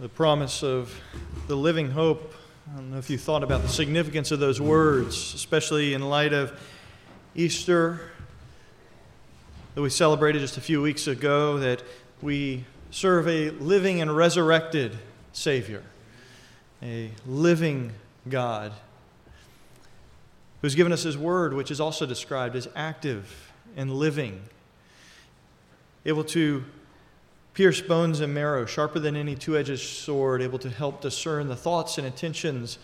the promise of the living hope. I don't know if you thought about the significance of those words, especially in light of Easter that we celebrated just a few weeks ago, that we serve a living and resurrected Savior, a living God who's given us His Word, which is also described as active and living, able to pierce bones and marrow, sharper than any two edged sword, able to help discern the thoughts and intentions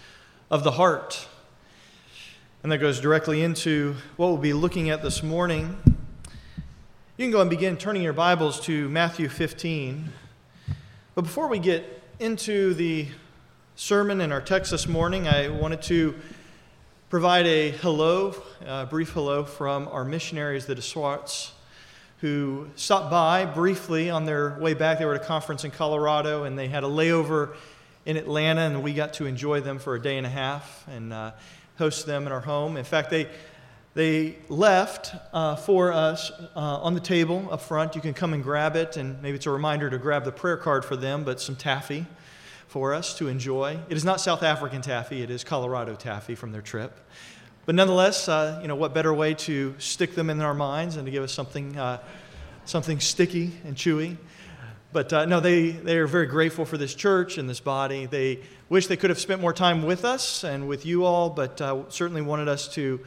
of the heart. And that goes directly into what we'll be looking at this morning. You can go and begin turning your Bibles to Matthew 15. But before we get into the sermon and our text this morning, I wanted to provide a hello, a brief hello from our missionaries, the DeSwarts who stopped by briefly on their way back. They were at a conference in Colorado and they had a layover in Atlanta, and we got to enjoy them for a day and a half and uh, host them in our home. In fact, they they left uh, for us uh, on the table up front. You can come and grab it, and maybe it's a reminder to grab the prayer card for them, but some taffy for us to enjoy. It is not South African taffy, it is Colorado taffy from their trip. But nonetheless, uh, you know, what better way to stick them in our minds and to give us something, uh, something sticky and chewy? But uh, no, they, they are very grateful for this church and this body. They wish they could have spent more time with us and with you all, but uh, certainly wanted us to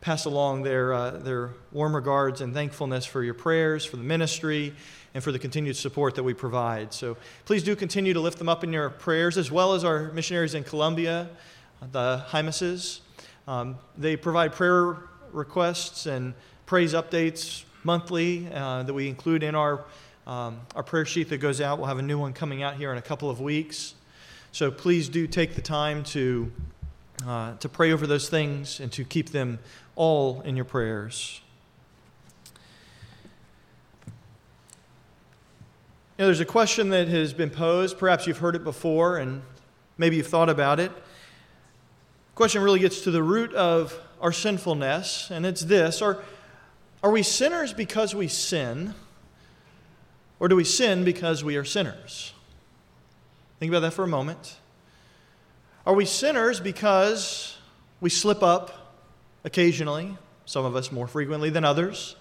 pass along their, uh, their warm regards and thankfulness for your prayers, for the ministry, and for the continued support that we provide. So please do continue to lift them up in your prayers, as well as our missionaries in Colombia, the Hymases. Um, they provide prayer requests and praise updates monthly uh, that we include in our, um, our prayer sheet that goes out. We'll have a new one coming out here in a couple of weeks. So please do take the time to, uh, to pray over those things and to keep them all in your prayers. You know, there's a question that has been posed. Perhaps you've heard it before and maybe you've thought about it question really gets to the root of our sinfulness, and it's this Are, are we sinners because we sin, or do we sin because we are sinners? Think about that for a moment. Are we sinners because we slip up occasionally, some of us more frequently than others?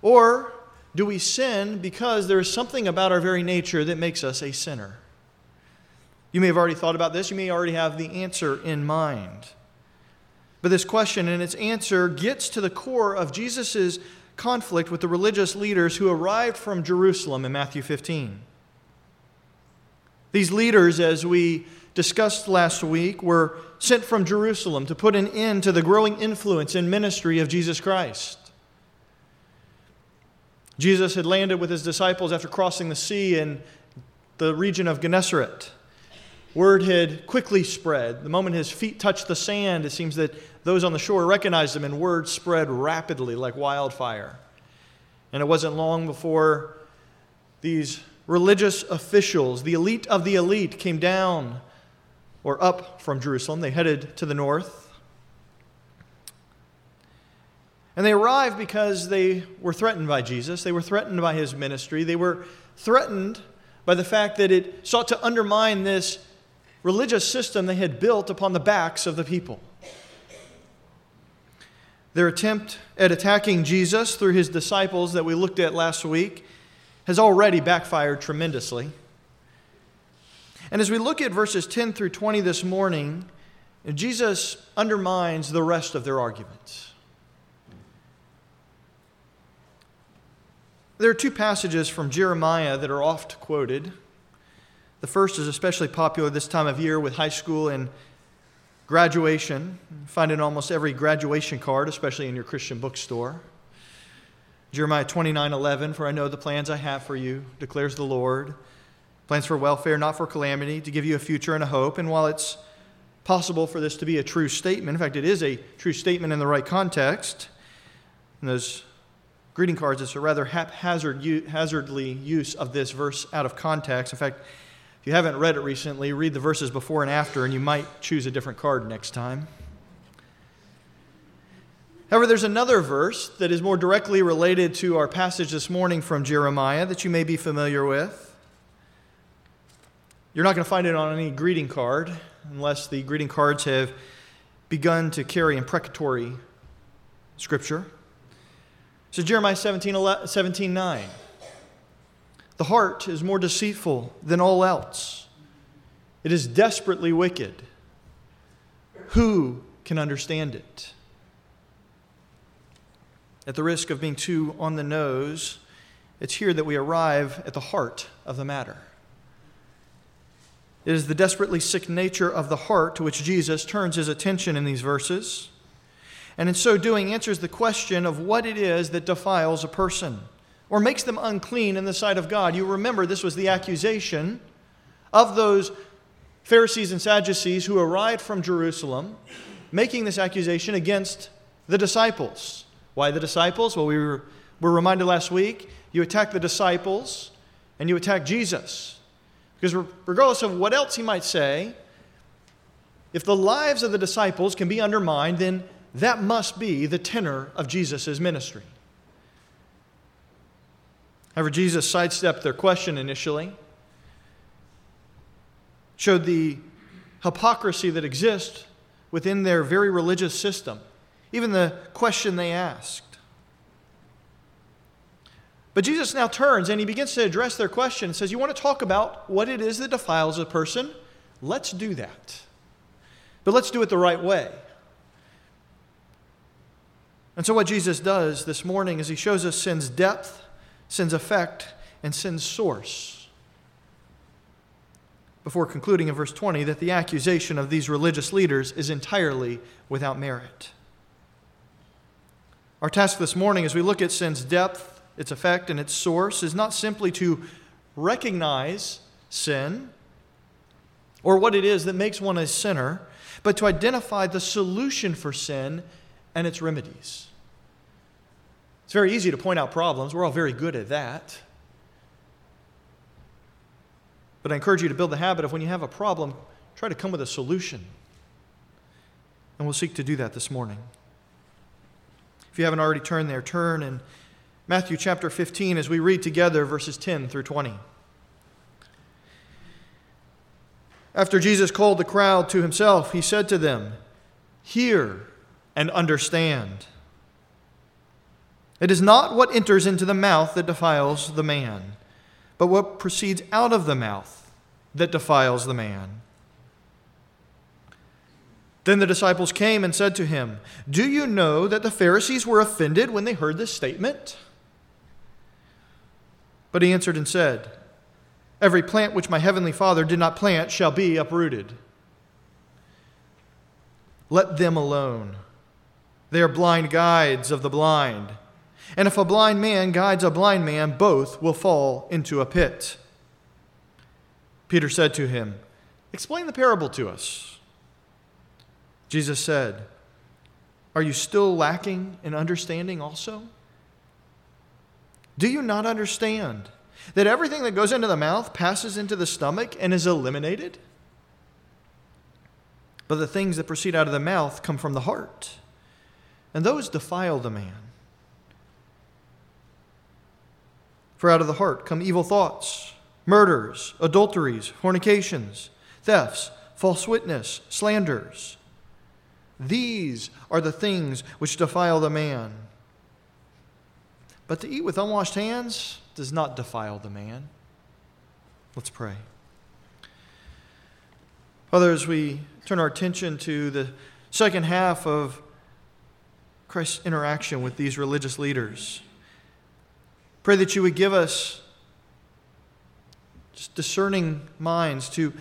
Or do we sin because there is something about our very nature that makes us a sinner? You may have already thought about this, you may already have the answer in mind. But this question and its answer gets to the core of Jesus' conflict with the religious leaders who arrived from Jerusalem in Matthew 15. These leaders, as we discussed last week, were sent from Jerusalem to put an end to the growing influence and ministry of Jesus Christ. Jesus had landed with his disciples after crossing the sea in the region of Gennesaret. Word had quickly spread. The moment his feet touched the sand, it seems that those on the shore recognized him, and word spread rapidly like wildfire. And it wasn't long before these religious officials, the elite of the elite, came down or up from Jerusalem. They headed to the north. And they arrived because they were threatened by Jesus. They were threatened by his ministry. They were threatened by the fact that it sought to undermine this religious system they had built upon the backs of the people. Their attempt at attacking Jesus through his disciples that we looked at last week has already backfired tremendously. And as we look at verses 10 through 20 this morning, Jesus undermines the rest of their arguments. There are two passages from Jeremiah that are oft quoted. The first is especially popular this time of year with high school and graduation. You find it almost every graduation card, especially in your Christian bookstore. Jeremiah 29 11, for I know the plans I have for you, declares the Lord. Plans for welfare, not for calamity, to give you a future and a hope. And while it's possible for this to be a true statement, in fact, it is a true statement in the right context, in those greeting cards, it's a rather haphazardly use of this verse out of context. In fact, if you haven't read it recently, read the verses before and after, and you might choose a different card next time. However, there's another verse that is more directly related to our passage this morning from Jeremiah that you may be familiar with. You're not going to find it on any greeting card unless the greeting cards have begun to carry imprecatory scripture. So, Jeremiah 17, 11, 17 9. The heart is more deceitful than all else, it is desperately wicked. Who can understand it? At the risk of being too on the nose, it's here that we arrive at the heart of the matter. It is the desperately sick nature of the heart to which Jesus turns his attention in these verses, and in so doing answers the question of what it is that defiles a person or makes them unclean in the sight of God. You remember this was the accusation of those Pharisees and Sadducees who arrived from Jerusalem, making this accusation against the disciples. Why the disciples? Well, we were, were reminded last week you attack the disciples and you attack Jesus. Because regardless of what else he might say, if the lives of the disciples can be undermined, then that must be the tenor of Jesus' ministry. However, Jesus sidestepped their question initially, showed the hypocrisy that exists within their very religious system, even the question they asked. But Jesus now turns and he begins to address their question and says, You want to talk about what it is that defiles a person? Let's do that. But let's do it the right way. And so, what Jesus does this morning is he shows us sin's depth sin's effect, and sin's source. Before concluding in verse 20, that the accusation of these religious leaders is entirely without merit. Our task this morning, as we look at sin's depth, its effect, and its source, is not simply to recognize sin or what it is that makes one a sinner, but to identify the solution for sin and its remedies. It's very easy to point out problems. We're all very good at that. But I encourage you to build the habit of when you have a problem, try to come with a solution. And we'll seek to do that this morning. If you haven't already turned there, turn in Matthew chapter 15 as we read together verses 10 through 20. After Jesus called the crowd to himself, he said to them, Hear and understand. It is not what enters into the mouth that defiles the man, but what proceeds out of the mouth that defiles the man. Then the disciples came and said to him, Do you know that the Pharisees were offended when they heard this statement? But he answered and said, Every plant which my heavenly Father did not plant shall be uprooted. Let them alone. They are blind guides of the blind. And if a blind man guides a blind man, both will fall into a pit. Peter said to him, Explain the parable to us. Jesus said, Are you still lacking in understanding also? Do you not understand that everything that goes into the mouth passes into the stomach and is eliminated? But the things that proceed out of the mouth come from the heart, and those defile the man. For out of the heart come evil thoughts, murders, adulteries, fornications, thefts, false witness, slanders. These are the things which defile the man. But to eat with unwashed hands does not defile the man. Let's pray. Father, as we turn our attention to the second half of Christ's interaction with these religious leaders, Pray that you would give us just discerning minds to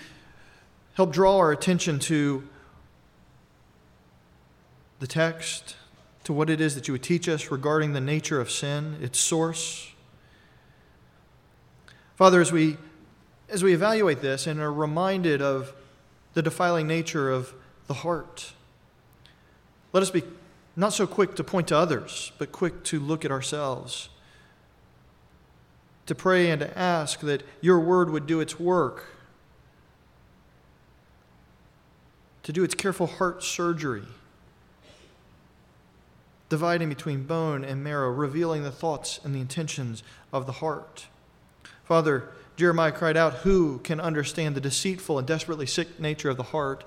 help draw our attention to the text, to what it is that you would teach us regarding the nature of sin, its source. Father, as we, as we evaluate this and are reminded of the defiling nature of the heart, let us be not so quick to point to others, but quick to look at ourselves to pray and to ask that your word would do its work, to do its careful heart surgery, dividing between bone and marrow, revealing the thoughts and the intentions of the heart. Father, Jeremiah cried out, Who can understand the deceitful and desperately sick nature of the heart?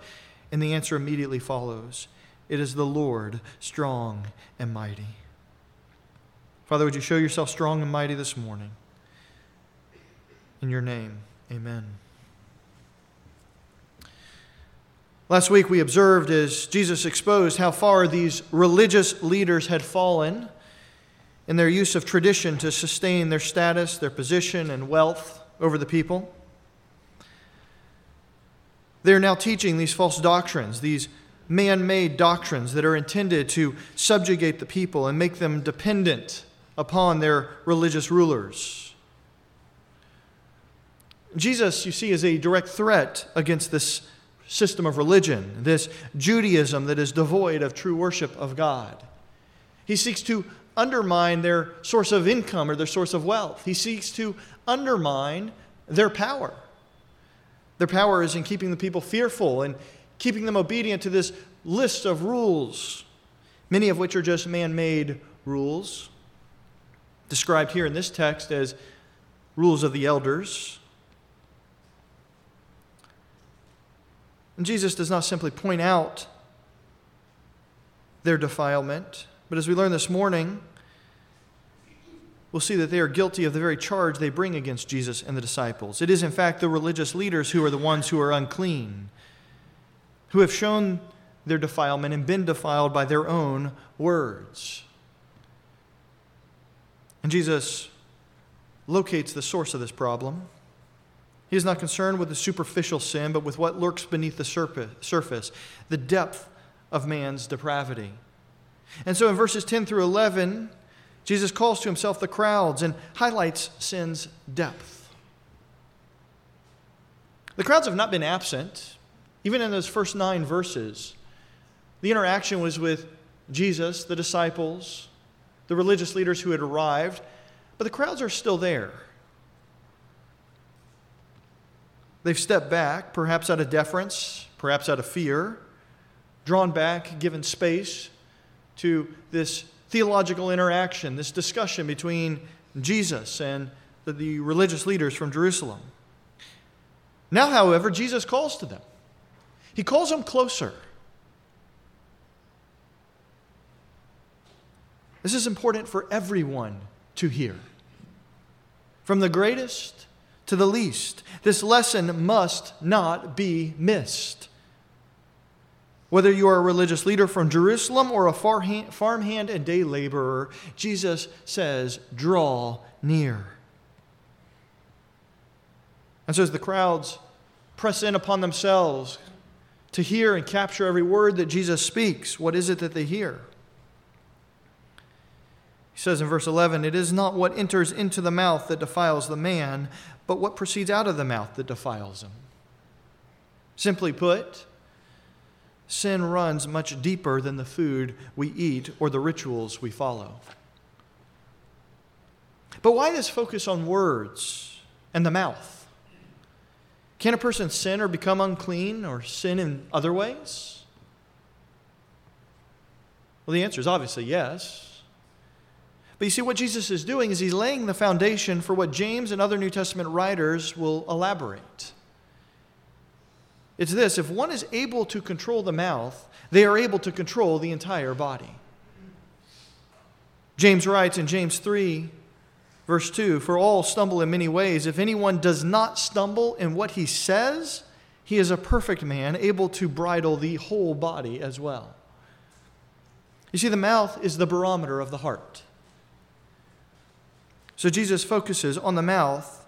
And the answer immediately follows It is the Lord, strong and mighty. Father, would you show yourself strong and mighty this morning? In your name, amen. Last week we observed as Jesus exposed how far these religious leaders had fallen in their use of tradition to sustain their status, their position, and wealth over the people. They're now teaching these false doctrines, these man made doctrines that are intended to subjugate the people and make them dependent upon their religious rulers. Jesus, you see, is a direct threat against this system of religion, this Judaism that is devoid of true worship of God. He seeks to undermine their source of income or their source of wealth. He seeks to undermine their power. Their power is in keeping the people fearful and keeping them obedient to this list of rules, many of which are just man made rules, described here in this text as rules of the elders. And Jesus does not simply point out their defilement, but as we learn this morning, we'll see that they are guilty of the very charge they bring against Jesus and the disciples. It is, in fact, the religious leaders who are the ones who are unclean, who have shown their defilement and been defiled by their own words. And Jesus locates the source of this problem. He is not concerned with the superficial sin, but with what lurks beneath the surface, the depth of man's depravity. And so in verses 10 through 11, Jesus calls to himself the crowds and highlights sin's depth. The crowds have not been absent, even in those first nine verses. The interaction was with Jesus, the disciples, the religious leaders who had arrived, but the crowds are still there. They've stepped back, perhaps out of deference, perhaps out of fear, drawn back, given space to this theological interaction, this discussion between Jesus and the, the religious leaders from Jerusalem. Now, however, Jesus calls to them. He calls them closer. This is important for everyone to hear. From the greatest to the least. This lesson must not be missed. Whether you are a religious leader from Jerusalem or a farmhand and day laborer, Jesus says, draw near. And so, as the crowds press in upon themselves to hear and capture every word that Jesus speaks, what is it that they hear? He says in verse 11, It is not what enters into the mouth that defiles the man, but what proceeds out of the mouth that defiles him. Simply put, sin runs much deeper than the food we eat or the rituals we follow. But why this focus on words and the mouth? Can a person sin or become unclean or sin in other ways? Well, the answer is obviously yes. But you see, what Jesus is doing is he's laying the foundation for what James and other New Testament writers will elaborate. It's this if one is able to control the mouth, they are able to control the entire body. James writes in James 3, verse 2 For all stumble in many ways. If anyone does not stumble in what he says, he is a perfect man, able to bridle the whole body as well. You see, the mouth is the barometer of the heart. So Jesus focuses on the mouth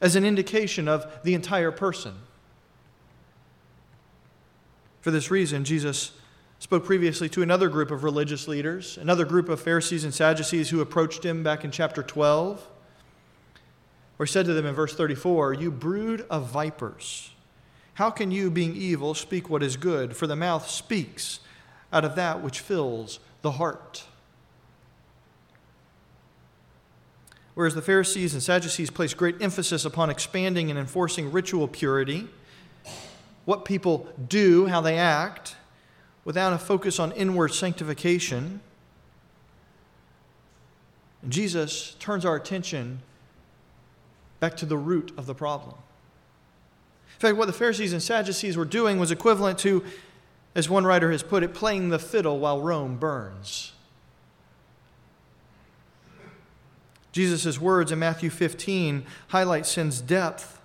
as an indication of the entire person. For this reason, Jesus spoke previously to another group of religious leaders, another group of Pharisees and Sadducees who approached him back in chapter 12, where he said to them in verse 34, You brood of vipers, how can you, being evil, speak what is good? For the mouth speaks out of that which fills the heart. Whereas the Pharisees and Sadducees placed great emphasis upon expanding and enforcing ritual purity, what people do, how they act, without a focus on inward sanctification, Jesus turns our attention back to the root of the problem. In fact, what the Pharisees and Sadducees were doing was equivalent to, as one writer has put it, playing the fiddle while Rome burns. Jesus' words in Matthew 15 highlight sin's depth,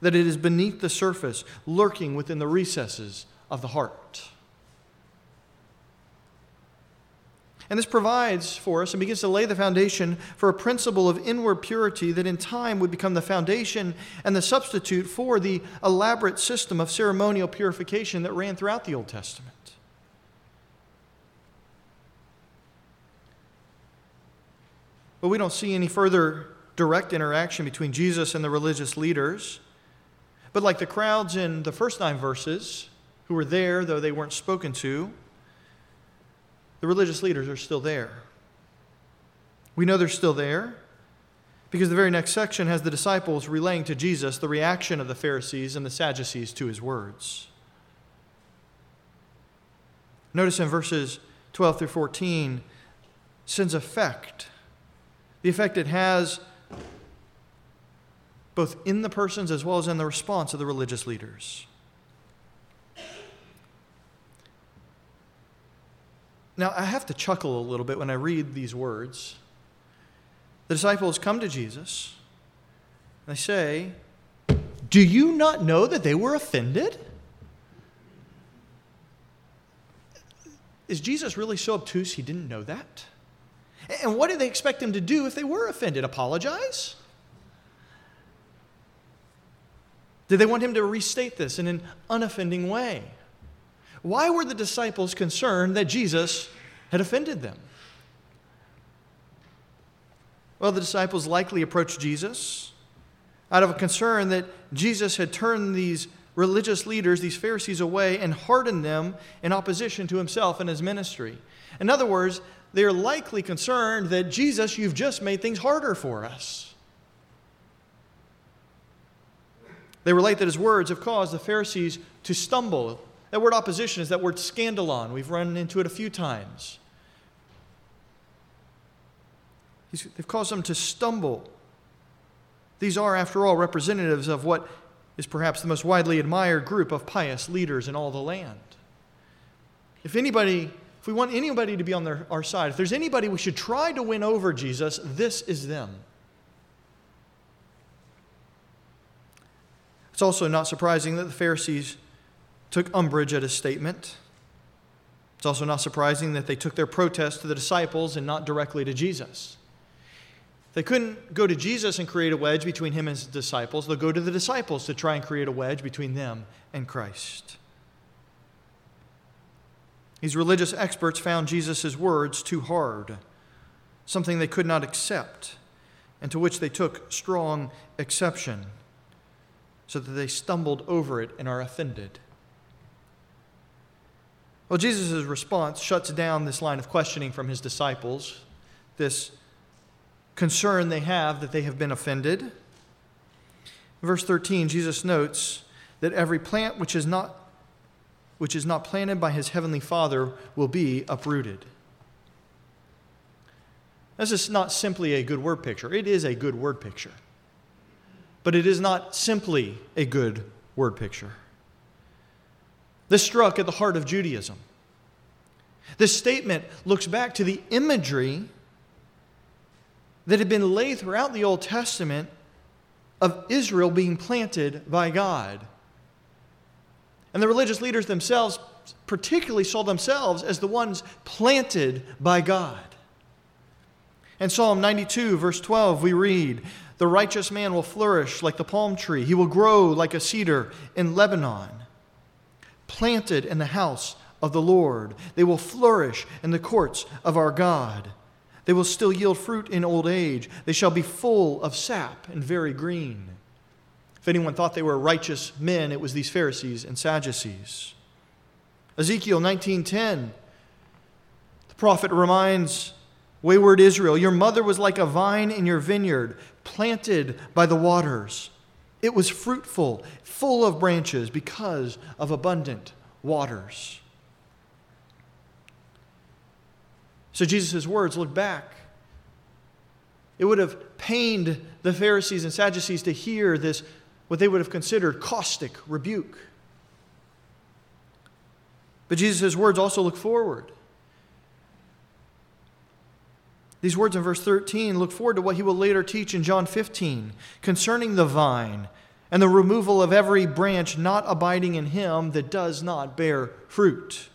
that it is beneath the surface, lurking within the recesses of the heart. And this provides for us and begins to lay the foundation for a principle of inward purity that in time would become the foundation and the substitute for the elaborate system of ceremonial purification that ran throughout the Old Testament. But we don't see any further direct interaction between Jesus and the religious leaders. But like the crowds in the first nine verses, who were there, though they weren't spoken to, the religious leaders are still there. We know they're still there because the very next section has the disciples relaying to Jesus the reaction of the Pharisees and the Sadducees to his words. Notice in verses 12 through 14, sin's effect, the effect it has both in the persons as well as in the response of the religious leaders. Now, I have to chuckle a little bit when I read these words. The disciples come to Jesus and they say, Do you not know that they were offended? Is Jesus really so obtuse he didn't know that? And what did they expect him to do if they were offended? Apologize? Did they want him to restate this in an unoffending way? Why were the disciples concerned that Jesus had offended them? Well, the disciples likely approached Jesus out of a concern that Jesus had turned these religious leaders, these Pharisees, away and hardened them in opposition to himself and his ministry. In other words, they're likely concerned that Jesus, you've just made things harder for us. They relate that his words have caused the Pharisees to stumble that word opposition is that word scandalon. We've run into it a few times. They've caused them to stumble. These are, after all, representatives of what is perhaps the most widely admired group of pious leaders in all the land. If anybody, if we want anybody to be on their, our side, if there's anybody we should try to win over Jesus, this is them. It's also not surprising that the Pharisees took umbrage at his statement. It's also not surprising that they took their protest to the disciples and not directly to Jesus. They couldn't go to Jesus and create a wedge between him and his disciples. They'll go to the disciples to try and create a wedge between them and Christ. These religious experts found Jesus' words too hard, something they could not accept, and to which they took strong exception, so that they stumbled over it and are offended. Well, Jesus' response shuts down this line of questioning from his disciples, this concern they have that they have been offended. verse 13, Jesus notes that every plant which is not which is not planted by his heavenly Father will be uprooted. This is not simply a good word picture. It is a good word picture. But it is not simply a good word picture. This struck at the heart of Judaism. This statement looks back to the imagery that had been laid throughout the Old Testament of Israel being planted by God. And the religious leaders themselves particularly saw themselves as the ones planted by God. In Psalm 92, verse 12, we read, The righteous man will flourish like the palm tree, he will grow like a cedar in Lebanon planted in the house of the Lord. They will flourish in the courts of our God. They will still yield fruit in old age. They shall be full of sap and very green. If anyone thought they were righteous men, it was these Pharisees and Sadducees. Ezekiel 19:10 The prophet reminds wayward Israel, your mother was like a vine in your vineyard, planted by the waters. It was fruitful, full of branches because of abundant waters. So Jesus' words look back It would have pained the Pharisees and Sadducees to hear this, what they would have considered caustic rebuke. But Jesus' words also look forward. These words in verse 13 look forward to what he will later teach in John 15 concerning the vine and the removal of every branch not abiding in him that does not bear fruit.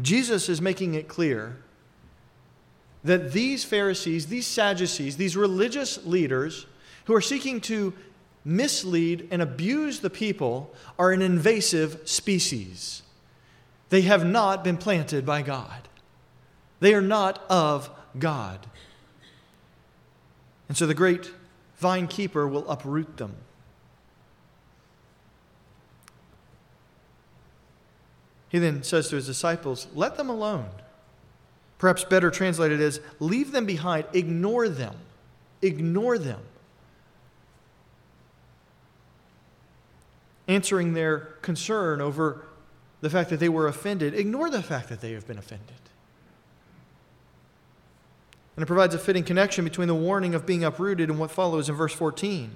Jesus is making it clear that these Pharisees, these Sadducees, these religious leaders who are seeking to mislead and abuse the people are an invasive species. They have not been planted by God, they are not of God. And so the great vine keeper will uproot them. He then says to his disciples, Let them alone. Perhaps better translated is, Leave them behind, ignore them. Ignore them. Answering their concern over the fact that they were offended, ignore the fact that they have been offended. And it provides a fitting connection between the warning of being uprooted and what follows in verse 14.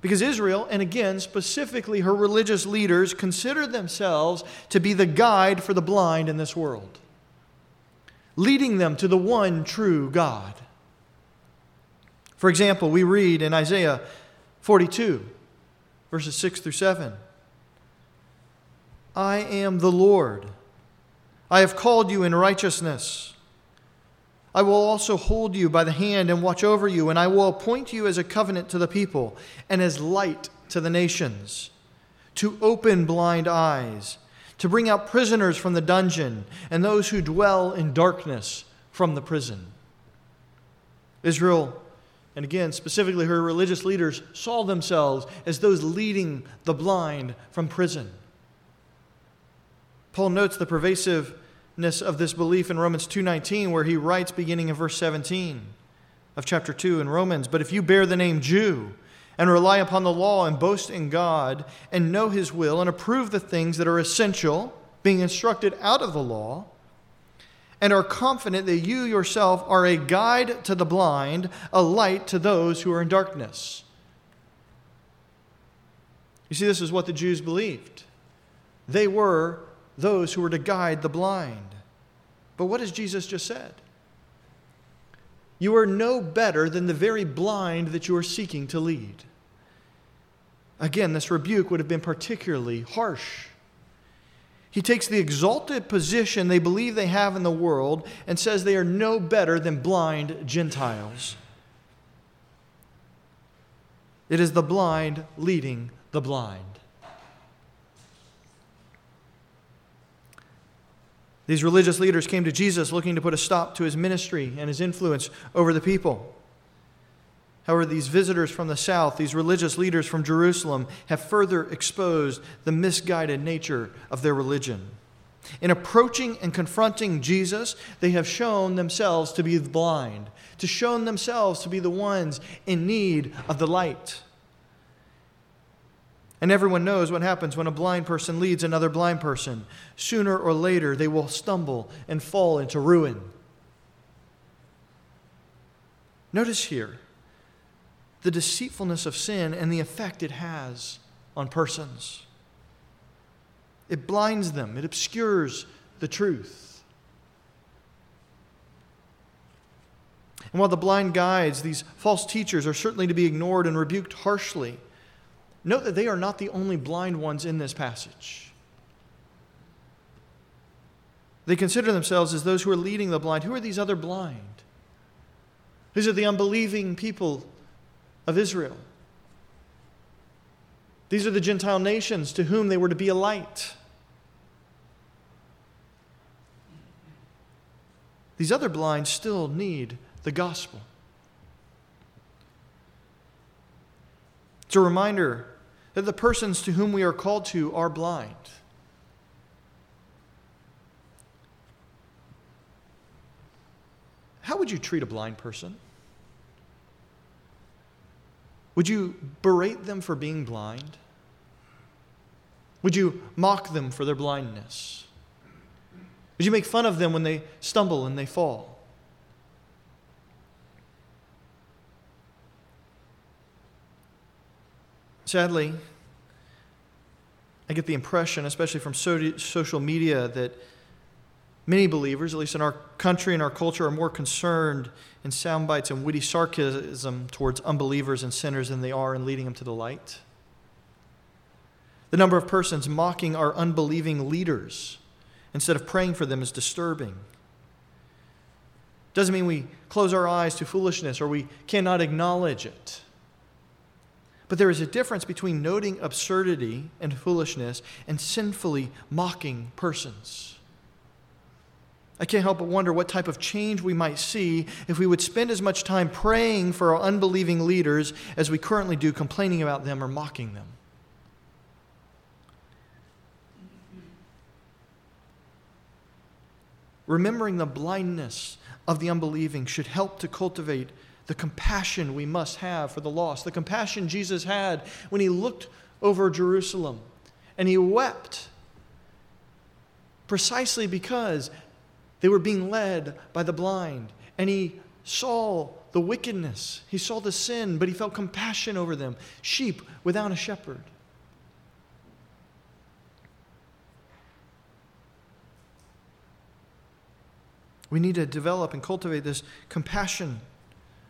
Because Israel, and again, specifically her religious leaders, consider themselves to be the guide for the blind in this world, leading them to the one true God. For example, we read in Isaiah 42, verses 6 through 7 I am the Lord. I have called you in righteousness. I will also hold you by the hand and watch over you, and I will appoint you as a covenant to the people and as light to the nations, to open blind eyes, to bring out prisoners from the dungeon, and those who dwell in darkness from the prison. Israel, and again, specifically her religious leaders, saw themselves as those leading the blind from prison. Paul notes the pervasive of this belief in Romans 2:19 where he writes beginning in verse 17 of chapter 2 in Romans, but if you bear the name Jew and rely upon the law and boast in God and know his will and approve the things that are essential, being instructed out of the law, and are confident that you yourself are a guide to the blind, a light to those who are in darkness. You see, this is what the Jews believed. They were those who were to guide the blind. But what has Jesus just said? You are no better than the very blind that you are seeking to lead. Again, this rebuke would have been particularly harsh. He takes the exalted position they believe they have in the world and says they are no better than blind Gentiles. It is the blind leading the blind. These religious leaders came to Jesus looking to put a stop to his ministry and his influence over the people. However, these visitors from the south, these religious leaders from Jerusalem, have further exposed the misguided nature of their religion. In approaching and confronting Jesus, they have shown themselves to be blind, to shown themselves to be the ones in need of the light. And everyone knows what happens when a blind person leads another blind person. Sooner or later, they will stumble and fall into ruin. Notice here the deceitfulness of sin and the effect it has on persons. It blinds them, it obscures the truth. And while the blind guides, these false teachers, are certainly to be ignored and rebuked harshly. Note that they are not the only blind ones in this passage. They consider themselves as those who are leading the blind. Who are these other blind? These are the unbelieving people of Israel. These are the Gentile nations to whom they were to be a light. These other blind still need the gospel. It's a reminder that the persons to whom we are called to are blind. How would you treat a blind person? Would you berate them for being blind? Would you mock them for their blindness? Would you make fun of them when they stumble and they fall. Sadly, I get the impression, especially from social media, that many believers, at least in our country and our culture, are more concerned in sound bites and witty sarcasm towards unbelievers and sinners than they are in leading them to the light. The number of persons mocking our unbelieving leaders instead of praying for them is disturbing. Doesn't mean we close our eyes to foolishness or we cannot acknowledge it. But there is a difference between noting absurdity and foolishness and sinfully mocking persons. I can't help but wonder what type of change we might see if we would spend as much time praying for our unbelieving leaders as we currently do complaining about them or mocking them. Remembering the blindness of the unbelieving should help to cultivate the compassion we must have for the lost. The compassion Jesus had when he looked over Jerusalem and he wept precisely because they were being led by the blind. And he saw the wickedness, he saw the sin, but he felt compassion over them sheep without a shepherd. We need to develop and cultivate this compassion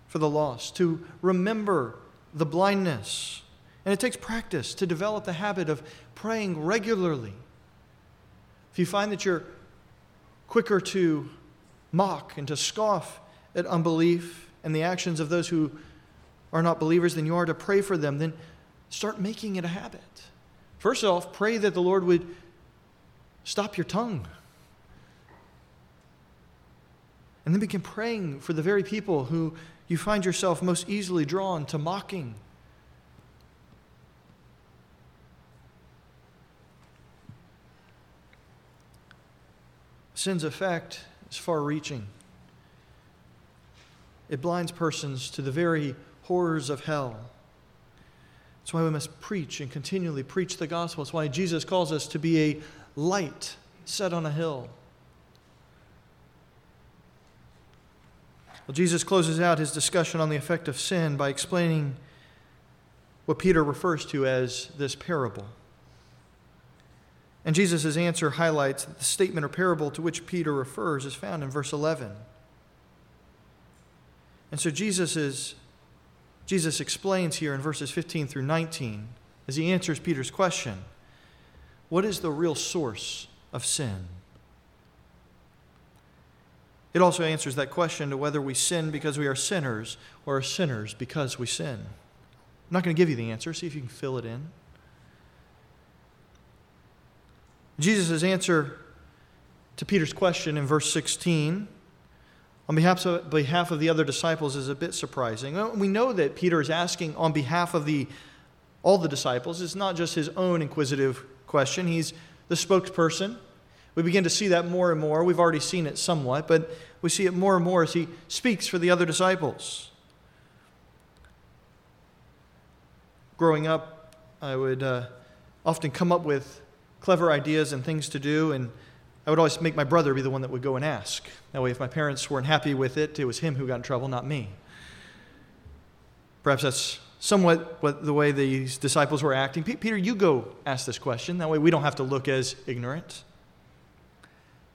for the lost, to remember the blindness. And it takes practice to develop the habit of praying regularly. If you find that you're quicker to mock and to scoff at unbelief and the actions of those who are not believers than you are to pray for them, then start making it a habit. First off, pray that the Lord would stop your tongue. And then begin praying for the very people who you find yourself most easily drawn to mocking Sin's effect is far reaching. It blinds persons to the very horrors of hell. That's why we must preach and continually preach the gospel. That's why Jesus calls us to be a light set on a hill. Well, Jesus closes out his discussion on the effect of sin by explaining what Peter refers to as this parable. And Jesus' answer highlights that the statement or parable to which Peter refers is found in verse 11. And so Jesus, is, Jesus explains here in verses 15 through 19 as he answers Peter's question what is the real source of sin? It also answers that question to whether we sin because we are sinners or are sinners because we sin. I'm not going to give you the answer. See if you can fill it in. Jesus' answer to Peter's question in verse 16 on behalf of, behalf of the other disciples is a bit surprising. We know that Peter is asking on behalf of the, all the disciples. It's not just his own inquisitive question, he's the spokesperson. We begin to see that more and more. We've already seen it somewhat, but we see it more and more as he speaks for the other disciples. Growing up, I would uh, often come up with clever ideas and things to do, and I would always make my brother be the one that would go and ask. That way, if my parents weren't happy with it, it was him who got in trouble, not me. Perhaps that's somewhat what the way these disciples were acting. Peter, you go ask this question. That way, we don't have to look as ignorant.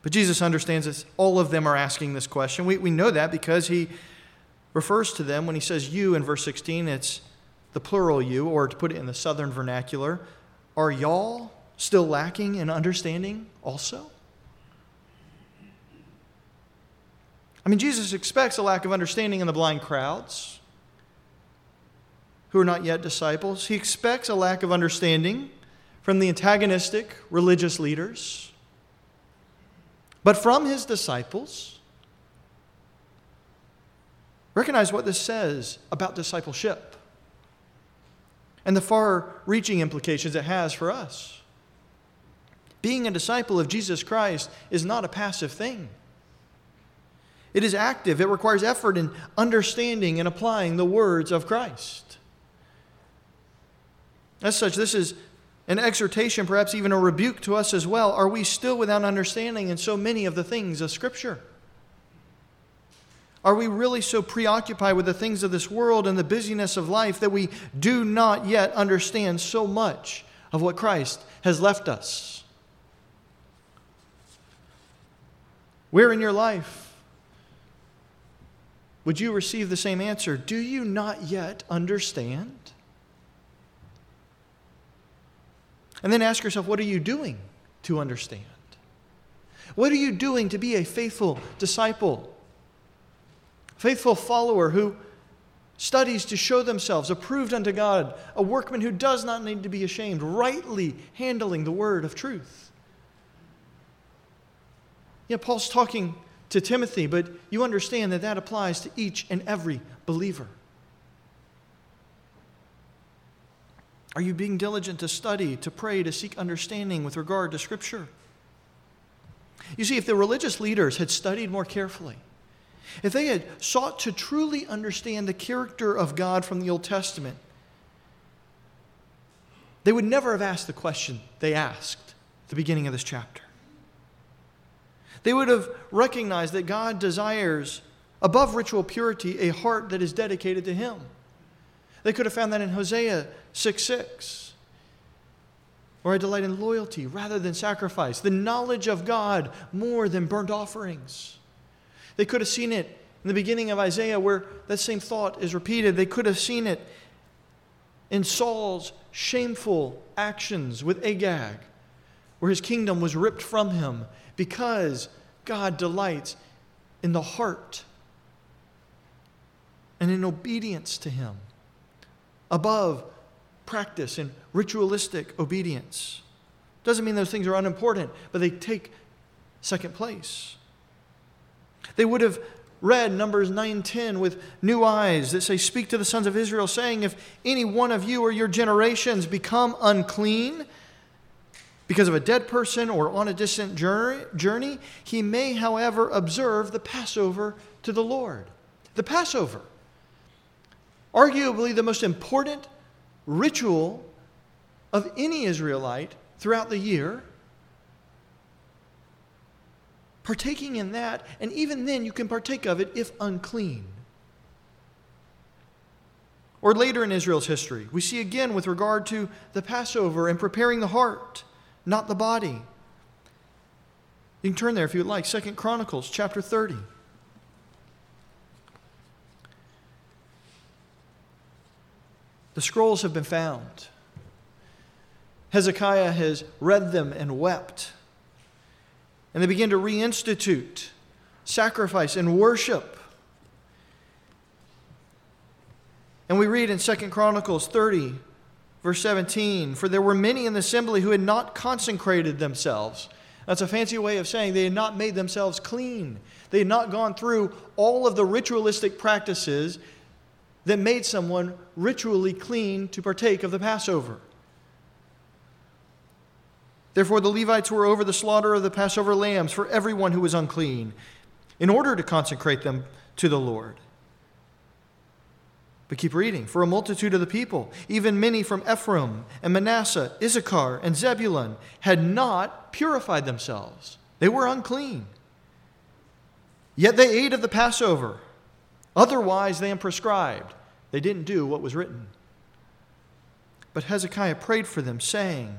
But Jesus understands that all of them are asking this question. We, we know that because he refers to them when he says you in verse 16, it's the plural you, or to put it in the southern vernacular, are y'all still lacking in understanding also? I mean, Jesus expects a lack of understanding in the blind crowds who are not yet disciples. He expects a lack of understanding from the antagonistic religious leaders. But from his disciples, recognize what this says about discipleship and the far reaching implications it has for us. Being a disciple of Jesus Christ is not a passive thing. It is active. It requires effort in understanding and applying the words of Christ. As such, this is an exhortation, perhaps even a rebuke to us as well. Are we still without understanding in so many of the things of Scripture? Are we really so preoccupied with the things of this world and the busyness of life that we do not yet understand so much of what Christ has left us? Where in your life would you receive the same answer? Do you not yet understand? And then ask yourself, what are you doing to understand? What are you doing to be a faithful disciple? Faithful follower who studies to show themselves approved unto God, a workman who does not need to be ashamed, rightly handling the word of truth. Yeah, Paul's talking to Timothy, but you understand that that applies to each and every believer. Are you being diligent to study, to pray, to seek understanding with regard to Scripture? You see, if the religious leaders had studied more carefully, if they had sought to truly understand the character of God from the Old Testament, they would never have asked the question they asked at the beginning of this chapter. They would have recognized that God desires, above ritual purity, a heart that is dedicated to Him. They could have found that in Hosea 6 6. Or I delight in loyalty rather than sacrifice, the knowledge of God more than burnt offerings. They could have seen it in the beginning of Isaiah where that same thought is repeated. They could have seen it in Saul's shameful actions with Agag, where his kingdom was ripped from him because God delights in the heart and in obedience to him above practice and ritualistic obedience. Doesn't mean those things are unimportant, but they take second place. They would have read Numbers 9:10 with new eyes that say, Speak to the sons of Israel, saying, If any one of you or your generations become unclean because of a dead person or on a distant journey, he may, however, observe the Passover to the Lord. The Passover, arguably the most important ritual of any Israelite throughout the year partaking in that, and even then you can partake of it if unclean. Or later in Israel's history, we see again with regard to the Passover and preparing the heart, not the body. You can turn there if you would like, Second Chronicles chapter 30. The scrolls have been found. Hezekiah has read them and wept. And they begin to reinstitute sacrifice and worship. And we read in Second Chronicles 30, verse 17 For there were many in the assembly who had not consecrated themselves. That's a fancy way of saying they had not made themselves clean. They had not gone through all of the ritualistic practices that made someone ritually clean to partake of the Passover. Therefore, the Levites were over the slaughter of the Passover lambs for everyone who was unclean, in order to consecrate them to the Lord. But keep reading. For a multitude of the people, even many from Ephraim and Manasseh, Issachar, and Zebulun, had not purified themselves. They were unclean. Yet they ate of the Passover. Otherwise than prescribed, they didn't do what was written. But Hezekiah prayed for them, saying,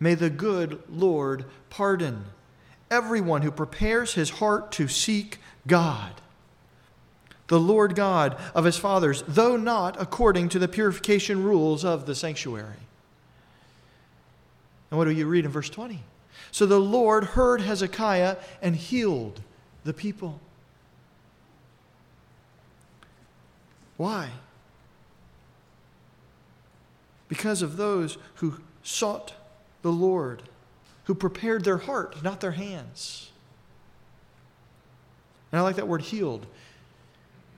May the good Lord pardon everyone who prepares his heart to seek God, the Lord God of his fathers, though not according to the purification rules of the sanctuary. And what do you read in verse 20? So the Lord heard Hezekiah and healed the people. Why? Because of those who sought the Lord, who prepared their heart, not their hands. And I like that word healed.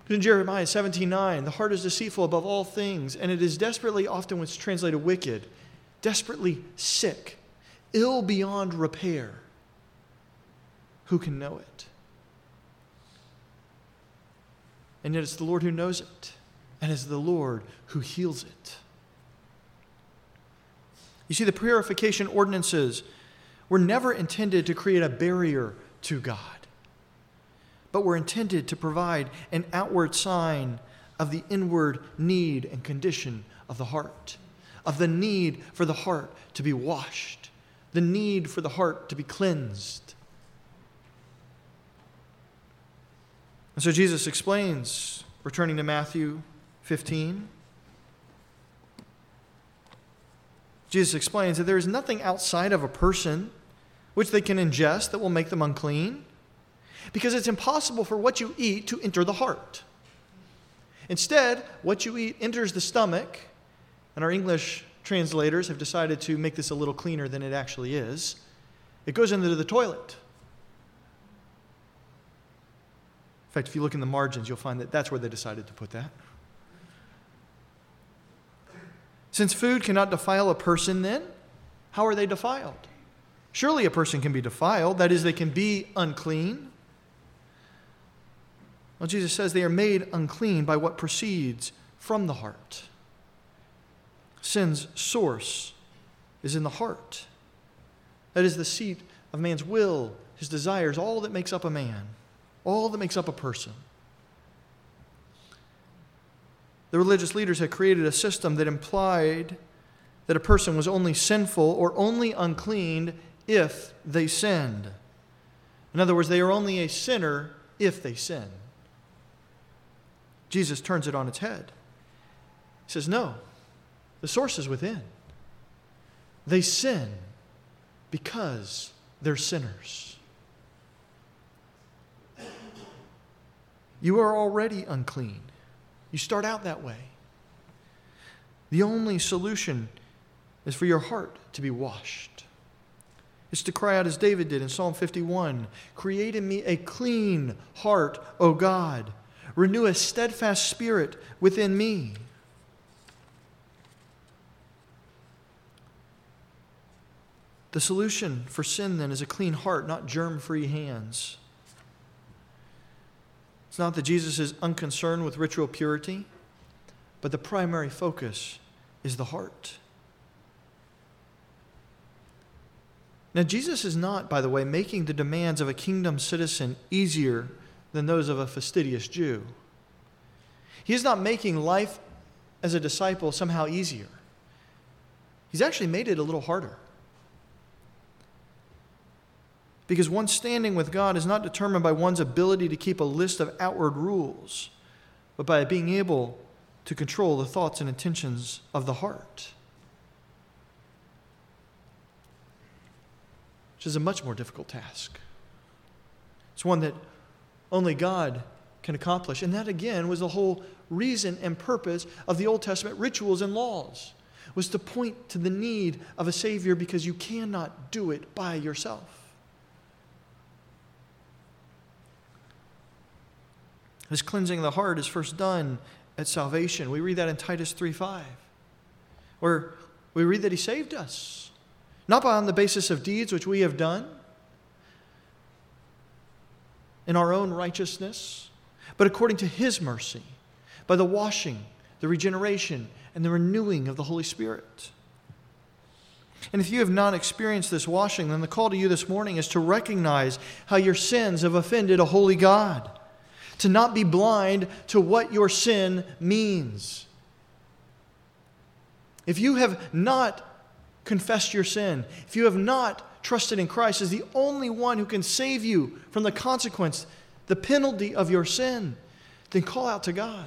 In Jeremiah 17 9, the heart is deceitful above all things, and it is desperately, often when it's translated wicked, desperately sick, ill beyond repair. Who can know it? And yet it's the Lord who knows it, and it's the Lord who heals it. You see, the purification ordinances were never intended to create a barrier to God, but were intended to provide an outward sign of the inward need and condition of the heart, of the need for the heart to be washed, the need for the heart to be cleansed. And so Jesus explains, returning to Matthew 15. Jesus explains that there is nothing outside of a person which they can ingest that will make them unclean, because it's impossible for what you eat to enter the heart. Instead, what you eat enters the stomach, and our English translators have decided to make this a little cleaner than it actually is. It goes into the toilet. In fact, if you look in the margins, you'll find that that's where they decided to put that. Since food cannot defile a person, then, how are they defiled? Surely a person can be defiled, that is, they can be unclean. Well, Jesus says they are made unclean by what proceeds from the heart. Sin's source is in the heart. That is the seat of man's will, his desires, all that makes up a man, all that makes up a person. The religious leaders had created a system that implied that a person was only sinful or only unclean if they sinned. In other words, they are only a sinner if they sin. Jesus turns it on its head. He says, No, the source is within. They sin because they're sinners. You are already unclean. You start out that way. The only solution is for your heart to be washed. It's to cry out as David did in Psalm 51 Create in me a clean heart, O God. Renew a steadfast spirit within me. The solution for sin, then, is a clean heart, not germ free hands. It's not that Jesus is unconcerned with ritual purity, but the primary focus is the heart. Now, Jesus is not, by the way, making the demands of a kingdom citizen easier than those of a fastidious Jew. He is not making life as a disciple somehow easier. He's actually made it a little harder. Because one's standing with God is not determined by one's ability to keep a list of outward rules, but by being able to control the thoughts and intentions of the heart. Which is a much more difficult task. It's one that only God can accomplish. And that, again, was the whole reason and purpose of the Old Testament rituals and laws was to point to the need of a Savior because you cannot do it by yourself. This cleansing of the heart is first done at salvation. We read that in Titus 3:5, where we read that he saved us, not on the basis of deeds which we have done in our own righteousness, but according to his mercy, by the washing, the regeneration, and the renewing of the Holy Spirit. And if you have not experienced this washing, then the call to you this morning is to recognize how your sins have offended a holy God to not be blind to what your sin means. If you have not confessed your sin, if you have not trusted in Christ is the only one who can save you from the consequence, the penalty of your sin, then call out to God.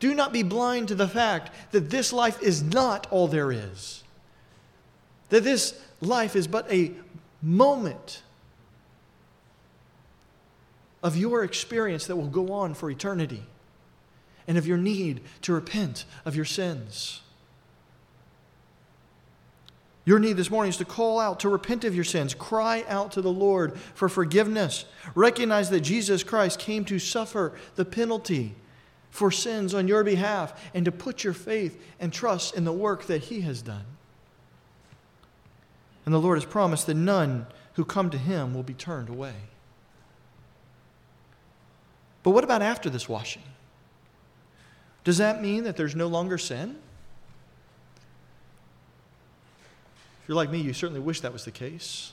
Do not be blind to the fact that this life is not all there is. That this life is but a moment of your experience that will go on for eternity and of your need to repent of your sins. Your need this morning is to call out, to repent of your sins, cry out to the Lord for forgiveness. Recognize that Jesus Christ came to suffer the penalty for sins on your behalf and to put your faith and trust in the work that He has done. And the Lord has promised that none who come to Him will be turned away. But what about after this washing? Does that mean that there's no longer sin? If you're like me, you certainly wish that was the case.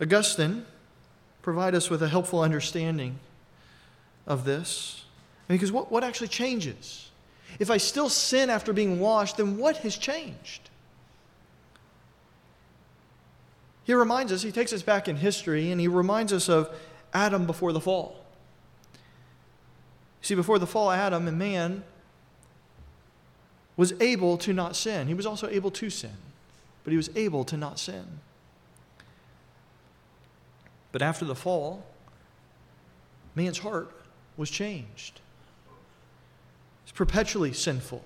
Augustine provide us with a helpful understanding of this. Because what, what actually changes? If I still sin after being washed, then what has changed? He reminds us, he takes us back in history, and he reminds us of Adam before the fall. See, before the fall, Adam and man was able to not sin. He was also able to sin, but he was able to not sin. But after the fall, man's heart was changed. It's perpetually sinful.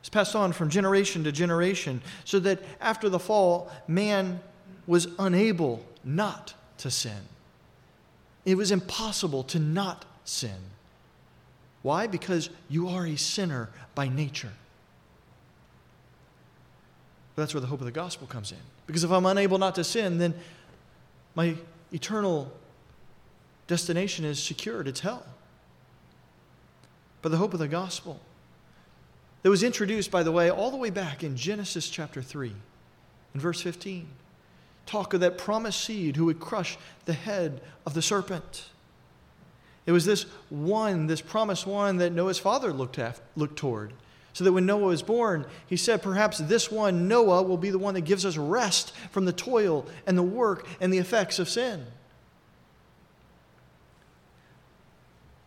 It's passed on from generation to generation, so that after the fall, man was unable not to sin. It was impossible to not sin. Why? Because you are a sinner by nature. But that's where the hope of the gospel comes in. Because if I'm unable not to sin, then my eternal destination is secured, it's hell. But the hope of the gospel that was introduced, by the way, all the way back in Genesis chapter 3, and verse 15, talk of that promised seed who would crush the head of the serpent. It was this one, this promised one that Noah's father looked, at, looked toward. So that when Noah was born, he said, Perhaps this one, Noah, will be the one that gives us rest from the toil and the work and the effects of sin.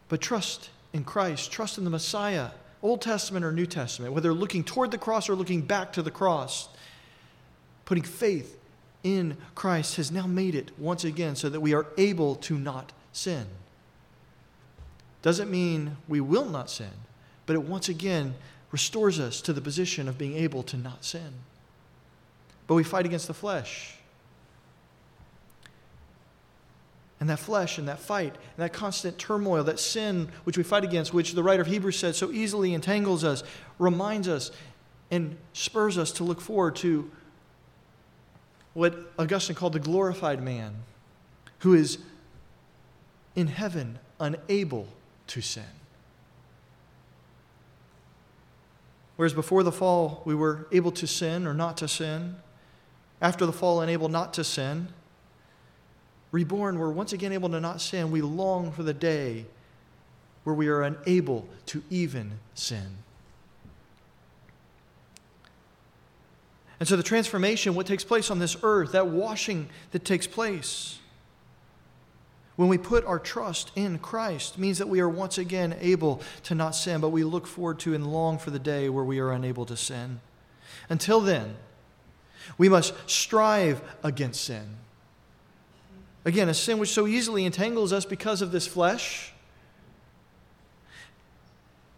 But trust in Christ, trust in the Messiah, Old Testament or New Testament, whether looking toward the cross or looking back to the cross, putting faith in Christ has now made it once again so that we are able to not sin. Doesn't mean we will not sin, but it once again restores us to the position of being able to not sin. But we fight against the flesh. And that flesh and that fight and that constant turmoil, that sin which we fight against, which the writer of Hebrews said so easily entangles us, reminds us and spurs us to look forward to what Augustine called the glorified man, who is in heaven unable to sin. Whereas before the fall, we were able to sin or not to sin. After the fall, unable not to sin. Reborn, we're once again able to not sin. We long for the day where we are unable to even sin. And so, the transformation, what takes place on this earth, that washing that takes place, when we put our trust in Christ, means that we are once again able to not sin, but we look forward to and long for the day where we are unable to sin. Until then, we must strive against sin. Again, a sin which so easily entangles us because of this flesh.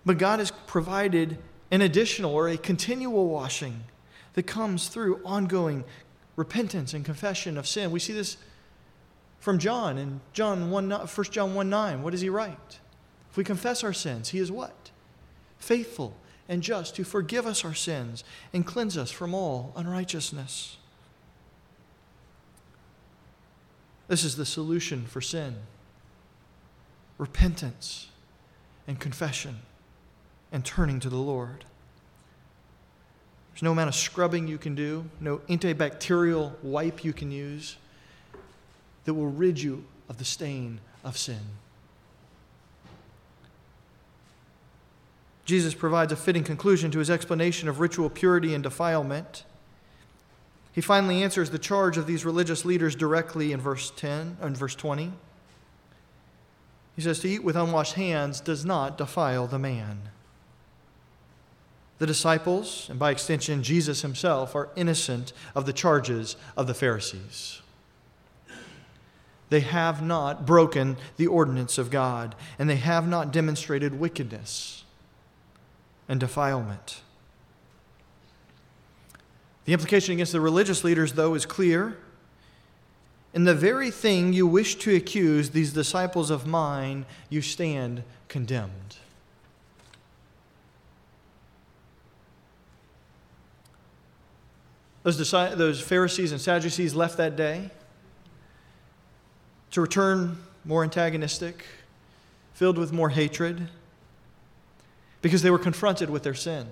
But God has provided an additional or a continual washing that comes through ongoing repentance and confession of sin. We see this from John in John 1, 1 John 1 9. What does he write? If we confess our sins, he is what? Faithful and just to forgive us our sins and cleanse us from all unrighteousness. This is the solution for sin repentance and confession and turning to the Lord. There's no amount of scrubbing you can do, no antibacterial wipe you can use that will rid you of the stain of sin. Jesus provides a fitting conclusion to his explanation of ritual purity and defilement. He finally answers the charge of these religious leaders directly in verse 10 and verse 20. He says, To eat with unwashed hands does not defile the man. The disciples, and by extension Jesus himself, are innocent of the charges of the Pharisees they have not broken the ordinance of God, and they have not demonstrated wickedness and defilement. The implication against the religious leaders, though, is clear. In the very thing you wish to accuse these disciples of mine, you stand condemned. Those, those Pharisees and Sadducees left that day to return more antagonistic, filled with more hatred, because they were confronted with their sin.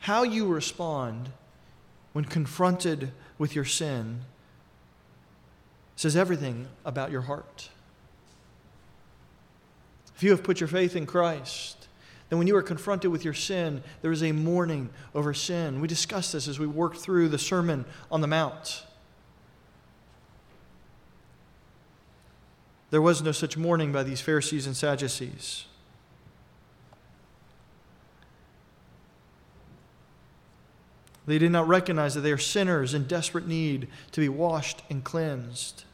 how you respond when confronted with your sin says everything about your heart. If you have put your faith in Christ, then when you are confronted with your sin, there is a mourning over sin. We discussed this as we worked through the Sermon on the Mount. There was no such mourning by these Pharisees and Sadducees. They did not recognize that they are sinners in desperate need to be washed and cleansed.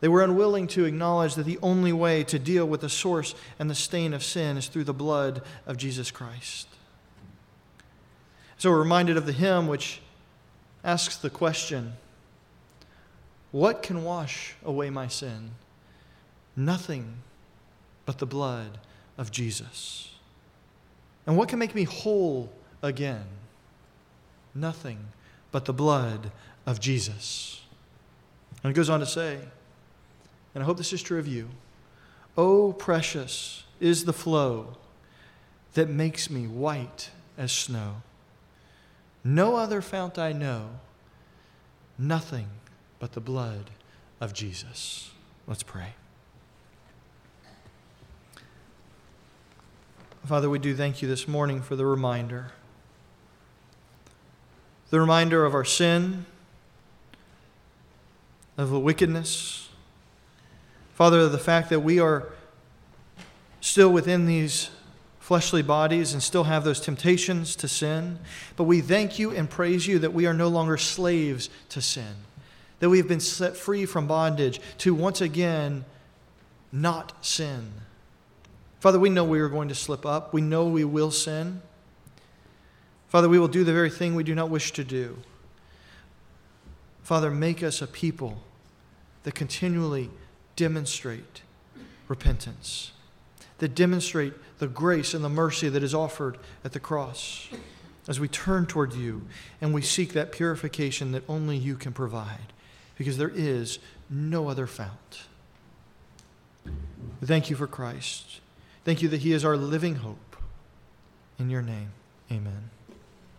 They were unwilling to acknowledge that the only way to deal with the source and the stain of sin is through the blood of Jesus Christ. So we're reminded of the hymn which asks the question What can wash away my sin? Nothing but the blood of Jesus. And what can make me whole again? Nothing but the blood of Jesus. And it goes on to say, and I hope this is true of you. Oh, precious is the flow that makes me white as snow. No other fount I know, nothing but the blood of Jesus. Let's pray. Father, we do thank you this morning for the reminder. The reminder of our sin, of the wickedness, Father, the fact that we are still within these fleshly bodies and still have those temptations to sin, but we thank you and praise you that we are no longer slaves to sin, that we have been set free from bondage to once again not sin. Father, we know we are going to slip up. We know we will sin. Father, we will do the very thing we do not wish to do. Father, make us a people that continually demonstrate repentance, that demonstrate the grace and the mercy that is offered at the cross as we turn toward you and we seek that purification that only you can provide, because there is no other fount. Thank you for Christ. Thank you that He is our living hope. In your name, amen.